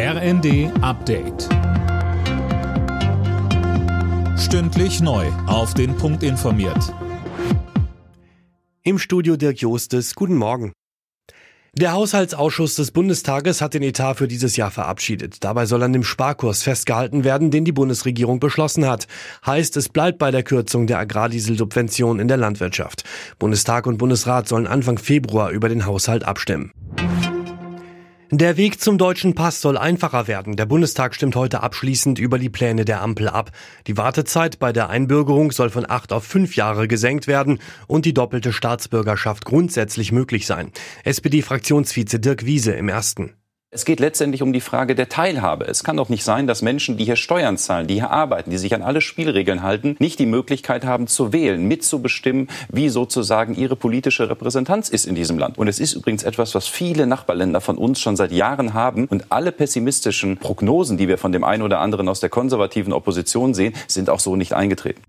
RND Update. Stündlich neu. Auf den Punkt informiert. Im Studio Dirk Jostes. Guten Morgen. Der Haushaltsausschuss des Bundestages hat den Etat für dieses Jahr verabschiedet. Dabei soll an dem Sparkurs festgehalten werden, den die Bundesregierung beschlossen hat. Heißt, es bleibt bei der Kürzung der Agrardieselsubvention in der Landwirtschaft. Bundestag und Bundesrat sollen Anfang Februar über den Haushalt abstimmen. Der Weg zum deutschen Pass soll einfacher werden. Der Bundestag stimmt heute abschließend über die Pläne der Ampel ab. Die Wartezeit bei der Einbürgerung soll von acht auf fünf Jahre gesenkt werden und die doppelte Staatsbürgerschaft grundsätzlich möglich sein. SPD-Fraktionsvize Dirk Wiese im ersten. Es geht letztendlich um die Frage der Teilhabe. Es kann doch nicht sein, dass Menschen, die hier Steuern zahlen, die hier arbeiten, die sich an alle Spielregeln halten, nicht die Möglichkeit haben zu wählen, mitzubestimmen, wie sozusagen ihre politische Repräsentanz ist in diesem Land. Und es ist übrigens etwas, was viele Nachbarländer von uns schon seit Jahren haben. Und alle pessimistischen Prognosen, die wir von dem einen oder anderen aus der konservativen Opposition sehen, sind auch so nicht eingetreten.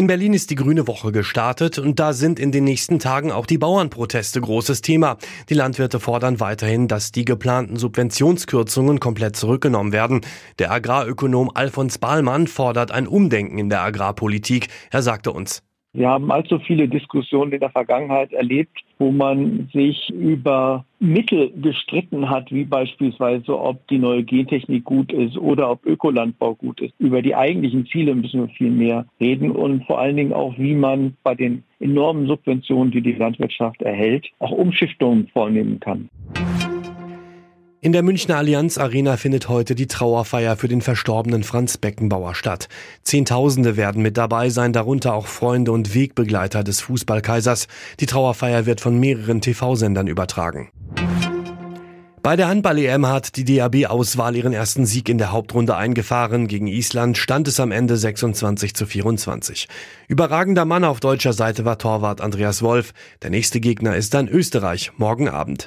In Berlin ist die Grüne Woche gestartet und da sind in den nächsten Tagen auch die Bauernproteste großes Thema. Die Landwirte fordern weiterhin, dass die geplanten Subventionskürzungen komplett zurückgenommen werden. Der Agrarökonom Alfons Bahlmann fordert ein Umdenken in der Agrarpolitik. Er sagte uns. Wir haben allzu viele Diskussionen in der Vergangenheit erlebt, wo man sich über Mittel gestritten hat, wie beispielsweise, ob die neue Gentechnik gut ist oder ob Ökolandbau gut ist. Über die eigentlichen Ziele müssen wir viel mehr reden und vor allen Dingen auch, wie man bei den enormen Subventionen, die die Landwirtschaft erhält, auch Umschichtungen vornehmen kann. In der Münchner Allianz Arena findet heute die Trauerfeier für den verstorbenen Franz Beckenbauer statt. Zehntausende werden mit dabei sein, darunter auch Freunde und Wegbegleiter des Fußballkaisers. Die Trauerfeier wird von mehreren TV-Sendern übertragen. Bei der Handball-EM hat die DAB-Auswahl ihren ersten Sieg in der Hauptrunde eingefahren. Gegen Island stand es am Ende 26 zu 24. Überragender Mann auf deutscher Seite war Torwart Andreas Wolf. Der nächste Gegner ist dann Österreich morgen Abend.